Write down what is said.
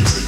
space.